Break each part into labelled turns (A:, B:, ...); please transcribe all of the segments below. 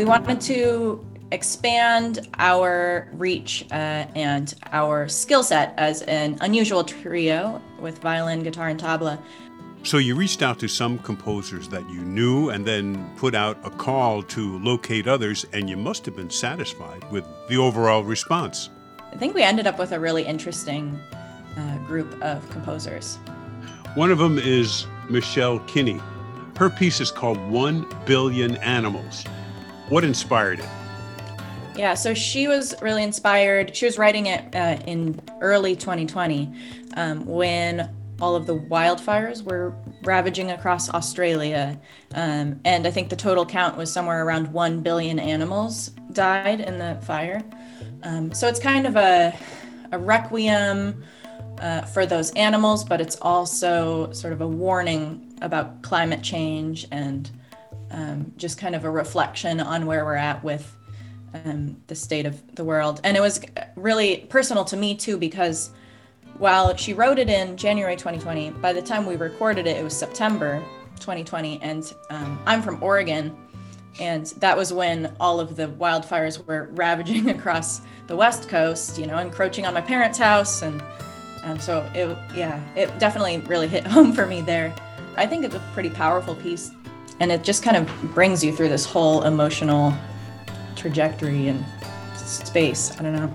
A: we wanted to expand our reach uh, and our skill set as an unusual trio with violin, guitar, and tabla.
B: So you reached out to some composers that you knew and then put out a call to locate others, and you must have been satisfied with the overall response.
A: I think we ended up with a really interesting uh, group of composers.
B: One of them is Michelle Kinney. Her piece is called One Billion Animals. What inspired it?
A: Yeah, so she was really inspired. She was writing it uh, in early 2020 um, when all of the wildfires were ravaging across Australia. Um, and I think the total count was somewhere around 1 billion animals died in the fire. Um, so it's kind of a, a requiem uh, for those animals, but it's also sort of a warning about climate change and um, just kind of a reflection on where we're at with um, the state of the world. And it was really personal to me too, because while she wrote it in January 2020, by the time we recorded it, it was September 2020. And um, I'm from Oregon. And that was when all of the wildfires were ravaging across the West Coast, you know, encroaching on my parents' house. And um, so it, yeah, it definitely really hit home for me there. I think it's a pretty powerful piece. And it just kind of brings you through this whole emotional trajectory and space. I don't know.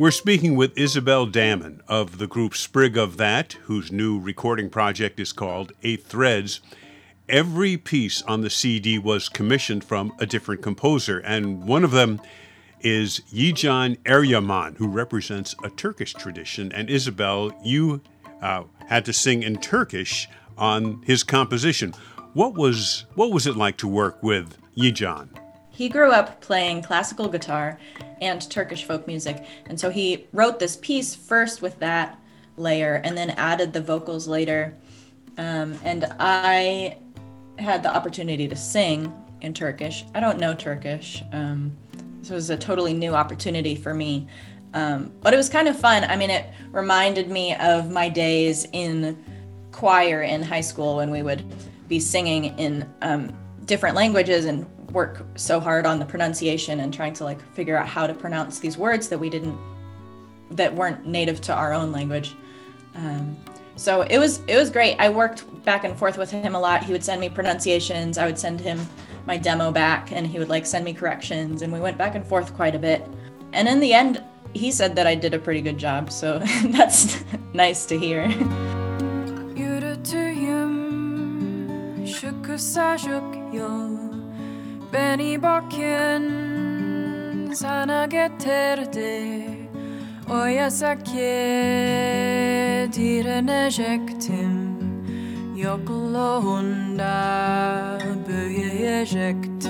B: We're speaking with Isabel Damon of the group Sprig of That, whose new recording project is called Eight Threads. Every piece on the CD was commissioned from a different composer, and one of them is Yiğcan Eryaman, who represents a Turkish tradition. And Isabel, you uh, had to sing in Turkish on his composition. What was what was it like to work with Yiğcan?
A: He grew up playing classical guitar and Turkish folk music, and so he wrote this piece first with that layer and then added the vocals later. Um, and I had the opportunity to sing in Turkish. I don't know Turkish. Um, this was a totally new opportunity for me. Um, but it was kind of fun. I mean, it reminded me of my days in choir in high school when we would be singing in um, different languages and work so hard on the pronunciation and trying to like figure out how to pronounce these words that we didn't that weren't native to our own language. Um, so it was it was great. I worked back and forth with him a lot. He would send me pronunciations. I would send him my demo back and he would like send me corrections and we went back and forth quite a bit. And in the end he said that i did a pretty good job so that's nice to hear Beni bakın sana getirdi. O yasakke direnecektim. Yokluğunda büyüyecektim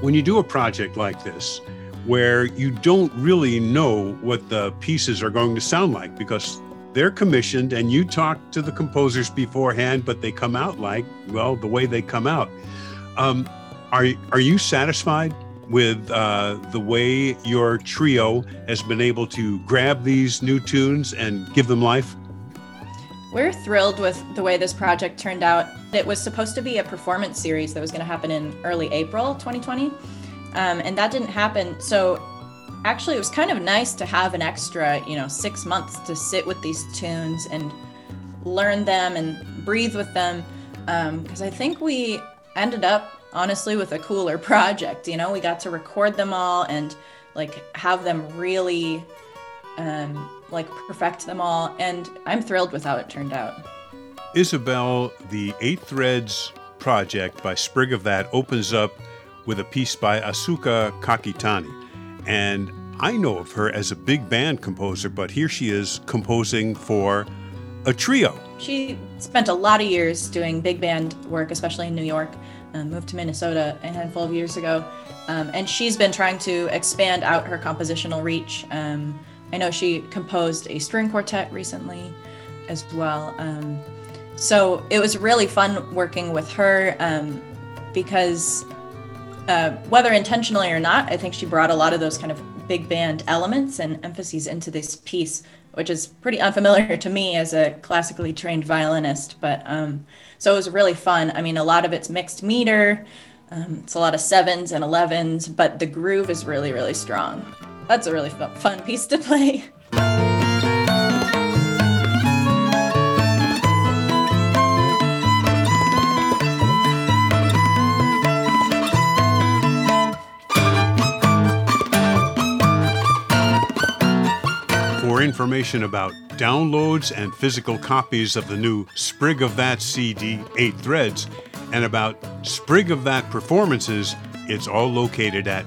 B: when you do a project like this, where you don't really know what the pieces are going to sound like because they're commissioned and you talk to the composers beforehand, but they come out like, well, the way they come out. Um, are, are you satisfied with uh, the way your trio has been able to grab these new tunes and give them life?
A: We're thrilled with the way this project turned out. It was supposed to be a performance series that was going to happen in early April 2020, um, and that didn't happen. So actually, it was kind of nice to have an extra, you know, six months to sit with these tunes and learn them and breathe with them. Because um, I think we ended up honestly with a cooler project. You know, we got to record them all and like have them really um, like perfect them all. And I'm thrilled with how it turned out.
B: Isabel, the Eight Threads project by Sprig of That opens up with a piece by Asuka Kakitani. And I know of her as a big band composer, but here she is composing for a trio.
A: She spent a lot of years doing big band work, especially in New York. Um, moved to Minnesota a handful of years ago, um, and she's been trying to expand out her compositional reach. Um, I know she composed a string quartet recently as well. Um, so it was really fun working with her um, because, uh, whether intentionally or not, I think she brought a lot of those kind of big band elements and emphases into this piece, which is pretty unfamiliar to me as a classically trained violinist. But um, so it was really fun. I mean, a lot of it's mixed meter. Um, it's a lot of sevens and elevens, but the groove is really, really strong. That's a really fun piece to play.
B: For information about downloads and physical copies of the new Sprig of That CD, Eight Threads, and about Sprig of That performances, it's all located at